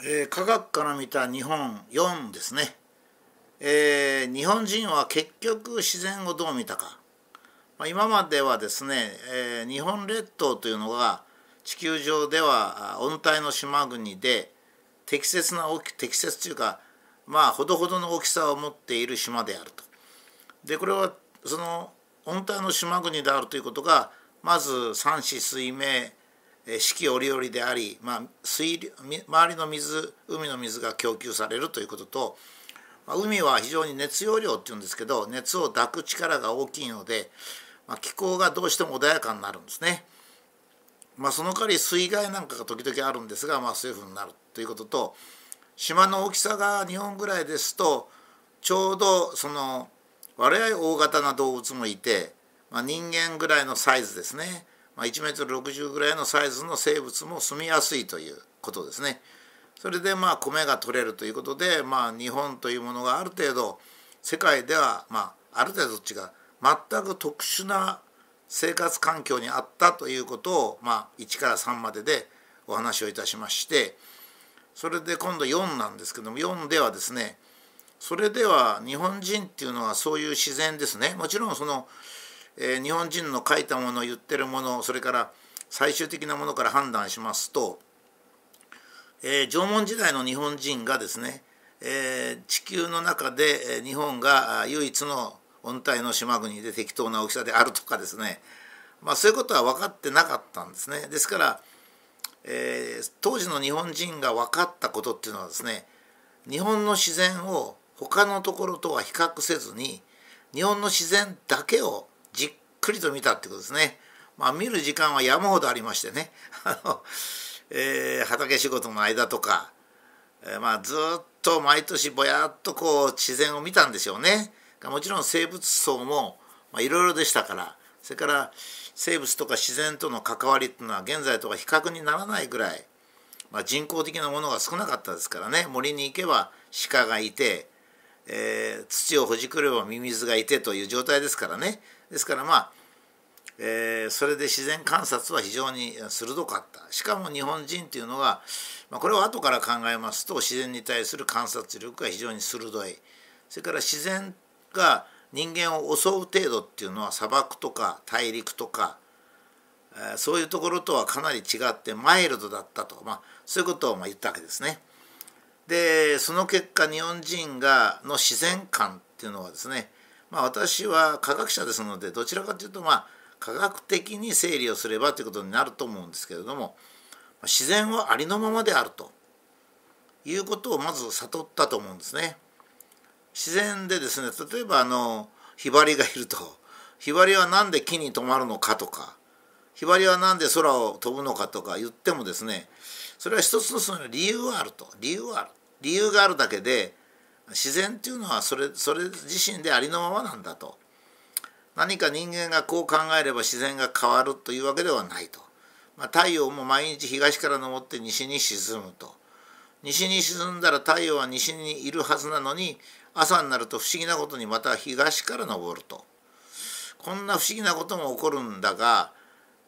えー、科学から見た日本4ですね、えー、日本人は結局自然をどう見たか、まあ、今まではですね、えー、日本列島というのが地球上では温帯の島国で適切な大き適切というかまあほどほどの大きさを持っている島であると。でこれはその温帯の島国であるということがまず三子水明四季折々であり、まあ、水周りの水海の水が供給されるということと、まあ、海は非常に熱容量っていうんですけど熱を抱く力が大きいので、まあ、気候がどうしても穏やかになるんですね。まあ、その代わり水害なんかが時々あるんですが、まあ、そういうふうになるということと島の大きさが日本ぐらいですとちょうどその割合大型な動物もいて、まあ、人間ぐらいのサイズですねまあ、1メートル60ぐらいのサイズの生物も住みやすいということですね。それでまあ米が取れるということで、まあ、日本というものがある程度世界ではまあある程度どっちが全く特殊な生活環境にあったということを、まあ、1から3まででお話をいたしましてそれで今度4なんですけども4ではですねそれでは日本人っていうのはそういう自然ですねもちろんそのえ、日本人の書いたもの言ってるものそれから最終的なものから判断しますと、えー、縄文時代の日本人がですね、えー、地球の中で日本が唯一の温帯の島国で適当な大きさであるとかですね、まあ、そういうことは分かってなかったんですね。ですから、えー、当時の日本人が分かったことっていうのはですね日本の自然を他のところとは比較せずに日本の自然だけをくりと見たってことですね。まあ、見る時間は山ほどありましてね あの、えー、畑仕事の間とか、えー、まあ、ずっと毎年ぼやっとこう自然を見たんでしょうね。もちろん生物層もいろいろでしたからそれから生物とか自然との関わりっていうのは現在とは比較にならないぐらい、まあ、人工的なものが少なかったですからね森に行けば鹿がいて、えー、土をほじくればミミズがいてという状態ですからね。ですからまあ、えー、それで自然観察は非常に鋭かった。しかも日本人っていうのは、まあ、これを後から考えますと自然に対する観察力が非常に鋭い。それから自然が人間を襲う程度っていうのは砂漠とか大陸とか、えー、そういうところとはかなり違ってマイルドだったと、まあ、そういうことをま言ったわけですね。でその結果日本人がの自然観っていうのはですねまあ、私は科学者ですのでどちらかというとまあ科学的に整理をすればということになると思うんですけれども自然はありのままであるということをまず悟ったと思うんですね。自然でですね例えばあのひばりがいるとひばりは何で木に止まるのかとかひばりは何で空を飛ぶのかとか言ってもですねそれは一つのその理由があると。理由はある。理由があるだけで自然っていうのはそれそれ自身でありのままなんだと。何か人間がこう考えれば自然が変わるというわけではないと、まあ、太陽も毎日東から昇って西に沈むと。西に沈んだら太陽は西にいるはずなのに朝になると不思議なことにまた東から昇ると。こんな不思議なことも起こるんだが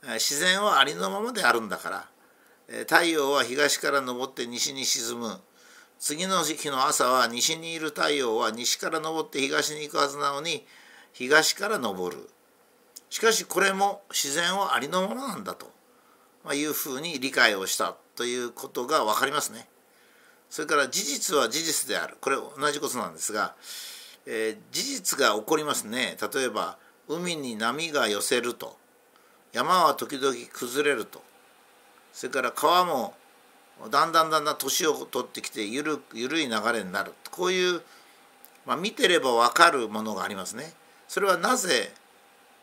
自然はありのままであるんだから。太陽は東から昇って西に沈む。次の日の朝は西にいる太陽は西から昇って東に行くはずなのに東から昇る。しかしこれも自然はありのままなんだと。いうふうに理解をしたということが分かりますね。それから事実は事実である。これ同じことなんですが、えー、事実が起こりますね。例えば海に波が寄せると。山は時々崩れると。それから川もだんだんだんだん年を取ってきてゆる緩い流れになる。こういう、まあ、見てれば分かるものがありますね。それはなぜ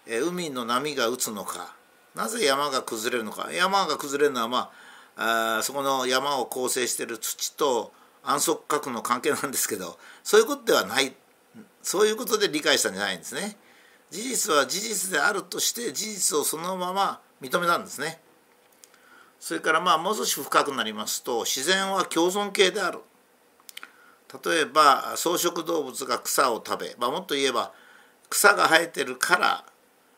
海の波が打つのか。なぜ山が崩れるのか。山が崩れるのはまああそこの山を構成している土と安息核の関係なんですけどそういうことではない。そういうことで理解したんじゃないんですね。事実は事実であるとして事実をそのまま認めたんですね。それからまあもう少し深くなりますと自然は共存系である例えば草食動物が草を食べ、まあ、もっと言えば草が生えてるから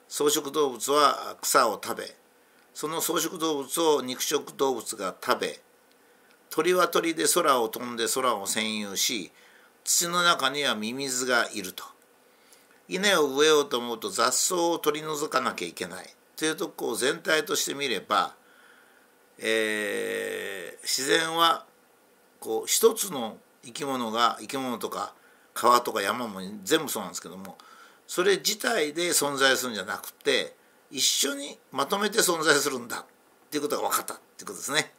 草食動物は草を食べその草食動物を肉食動物が食べ鳥は鳥で空を飛んで空を占有し土の中にはミミズがいると稲を植えようと思うと雑草を取り除かなきゃいけないというとこを全体として見れば、えー、自然はこう一つの生き物が生き物とか川とか山も全部そうなんですけどもそれ自体で存在するんじゃなくて一緒にまとめて存在するんだっていうことが分かったっていうことですね。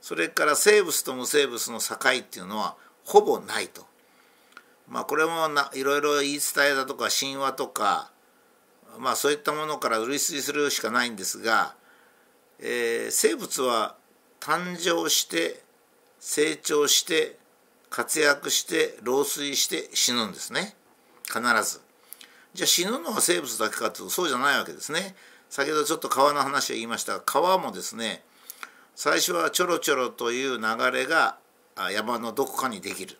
それから生物と無生物の境っていうのはほぼないと。まあこれもないろいろ言い伝えだとか神話とかまあそういったものから類推するしかないんですが、えー、生物は誕生して成長して活躍して老衰して死ぬんですね必ず。じゃあ死ぬのは生物だけかというとそうじゃないわけですね。先ほどちょっと川の話を言いましたが川もですね最初はちょろちょろという流れが山のどこかにできる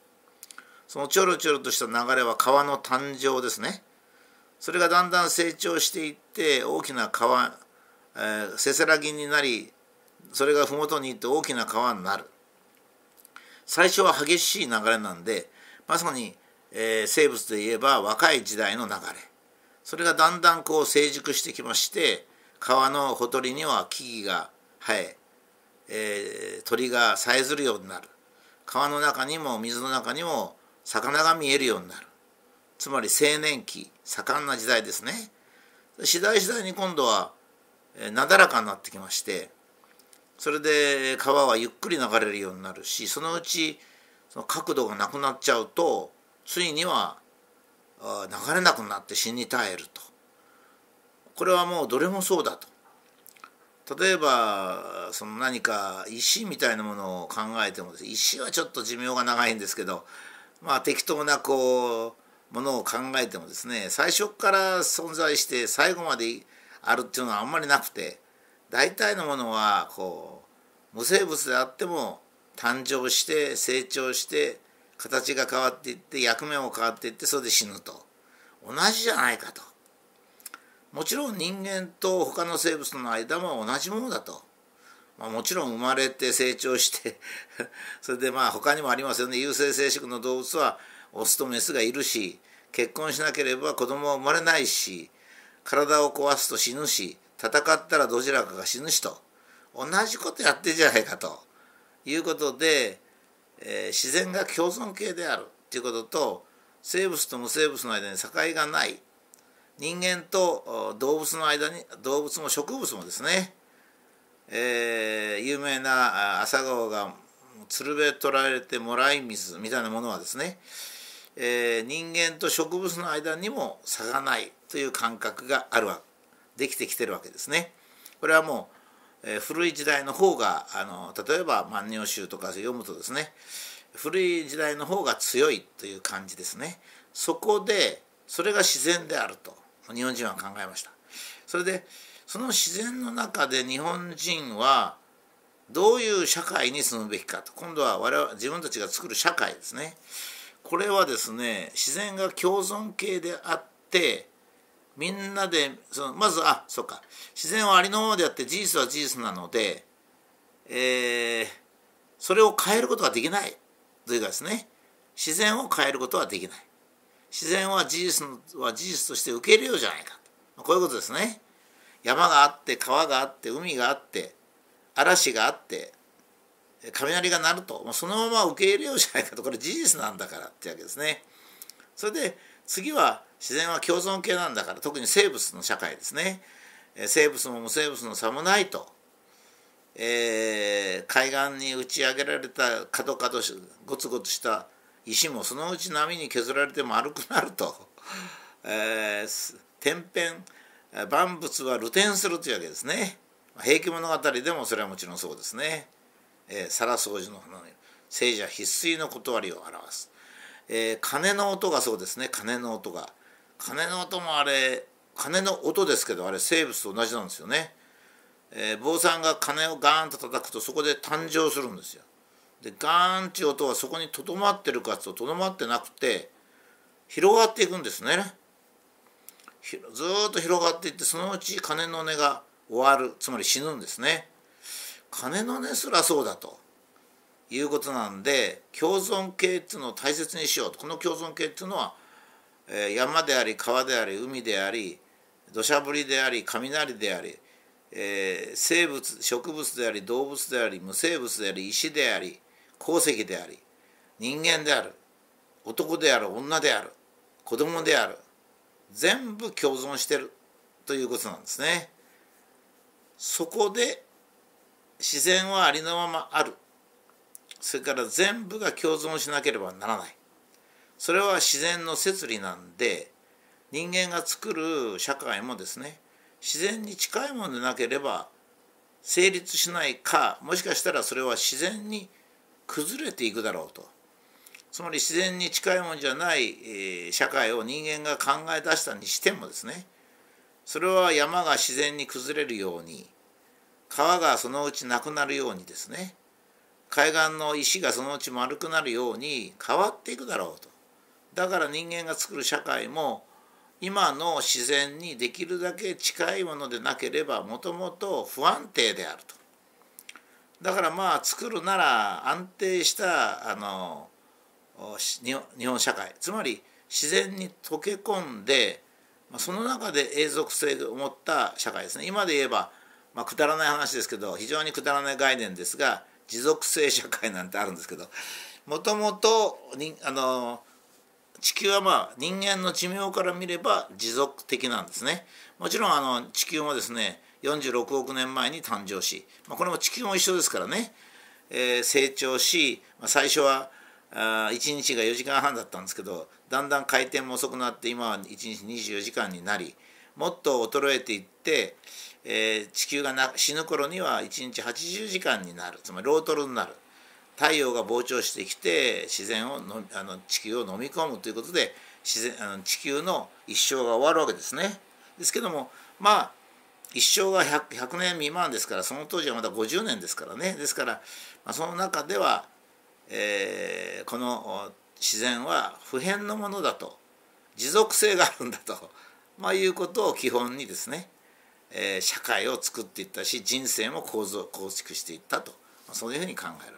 そのちょろちょろとした流れは川の誕生ですね。それがだんだん成長していって大きな川、えー、せせらぎになりそれが麓に行って大きな川になる。最初は激しい流れなんでまさに、えー、生物で言えば若い時代の流れ。それがだんだんこう成熟してきまして川のほとりには木々が生ええー、鳥がさえずるようになる。川の中にも水の中にも魚が見えるようになる。つまり青年期盛んな時代ですね。次第次第に今度は、なだらかになってきましてそれで川はゆっくり流れるようになるしそのうちその角度がなくなっちゃうとついには流れなくなって死に絶えると。これはもうどれもそうだと。例えばその何か石みたいなものを考えてもです、ね、石はちょっと寿命が長いんですけどまあ適当なこうものを考えてもですね最初から存在して最後まであるっていうのはあんまりなくて大体のものはこう無生物であっても誕生して成長して形が変わっていって役目も変わっていってそれで死ぬと。同じじゃないかと。もちろん人間と他の生物の間も同じものだと、まあ、もちろん生まれて成長して それでまあ他にもありますよね。有性生殖の動物はオスとメスがいるし結婚しなければ子供は生まれないし体を壊すと死ぬし戦ったらどちらかが死ぬしと同じことやってるじゃないかと。いうことでえー、自然が共存系である。ということと生物と無生物の間に境がない。人間と動物の間に動物も植物もですね、えー、有名な朝顔が鶴瓶取られてもらい水みたいなものはですね、えー、人間と植物の間にも差がないという感覚があるわできてきてるわけですね。これはもうえ古い時代の方があの例えば「万葉集」とか読むとですね古い時代の方が強いという感じですね。そこでそれが自然であると日本人は考えました。それでその自然の中で日本人はどういう社会に住むべきかと。今度は我々自分たちが作る社会ですね。これはですね自然が共存系であってみんなでそのまずあそうか。自然はありのままであって事実は事実なので、えー、それを変えることができない。というかですね。自然を変えることはできない。自然は事実は事実として受け入れようじゃないかと。こういうことですね。山があって川があって海があって嵐があって雷が鳴ると。そのまま受け入れようじゃないかと。これ事実なんだからってわけですね。それで次は自然は共存系なんだから特に生物の社会ですね。生物も無生物の差もないと、えー、海岸に打ち上げられた角々ゴツゴツした石もそのうち波に削られて丸くなると、えー、天変万物は露天するというわけですね平家物語でもそれはもちろんそうですね、えー、皿掃除の花の聖者必須の断りを表す、えー、鐘の音がそうですね鐘の音が鐘の音もあれ鐘の音ですけどあれ生物と同じなんですよね。えー、坊さんが鐘をガーンと叩くとそこで誕生するんですよ。でガーンっていう音はそこにとどまってるかつととどまってなくて広がっていくんですね。ずっと広がっていってそのうち鐘の音が終わるつまり死ぬんですね。鐘の音すらそうだと。いうことなんで共存系っていうのを大切にしようとこの共存系っていうのは、え、山であり川であり海であり土砂降りであり雷であり、え、生物植物であり動物であり無生物であり石であり鉱石であり人間である男である女である子供である全部共存してるということなんですね。そこで自然はありのままある。それから全部が共存しなければならない。それは自然の摂理なんで人間が作る社会もですね自然に近いものでなければ成立しないかもしかしたらそれは自然に崩れていくだろうと。つまり自然に近いものじゃない、え社会を人間が考え出したにしてもですねそれは山が自然に崩れるように川がそのうちなくなるようにですね海岸の石がそのうち丸くなるように変わっていくだろうと。だから人間が作る社会も今の自然にできるだけ近いものでなければもともと不安定であると。だからまあ作るなら安定したあの日本社会。つまり自然に溶け込んでその中で永続性を持った社会ですね。今で言えば、まあ、くだらない話ですけど非常にくだらない概念ですが持続性社会なんてあるんですけどもともとあの地球はまあ人間の寿命から見れば持続的なんですね。もちろんあの地球もですね46億年前に誕生し、まあ、これも地球も一緒ですからね、えー、成長し、まあ、最初はあ1日が4時間半だったんですけどだんだん回転も遅くなって今は1日24時間になりもっと衰えていって、えー、地球がな死ぬ頃には1日80時間になる。つまりロートルになる。太陽が膨張してきて自然をのあの地球を飲み込むということで自然あの地球の一生が終わるわけですね。ですけどもまあ一生が 100, 100年未満ですからその当時はまだ50年ですからね。ですから、まあ、その中では、えー、この自然は普遍のものだと。持続性があるんだと、まあ、いうことを基本にですね、えー、社会を作っていったし人生も構造構築していったと、まあ、そういうふうに考えられます。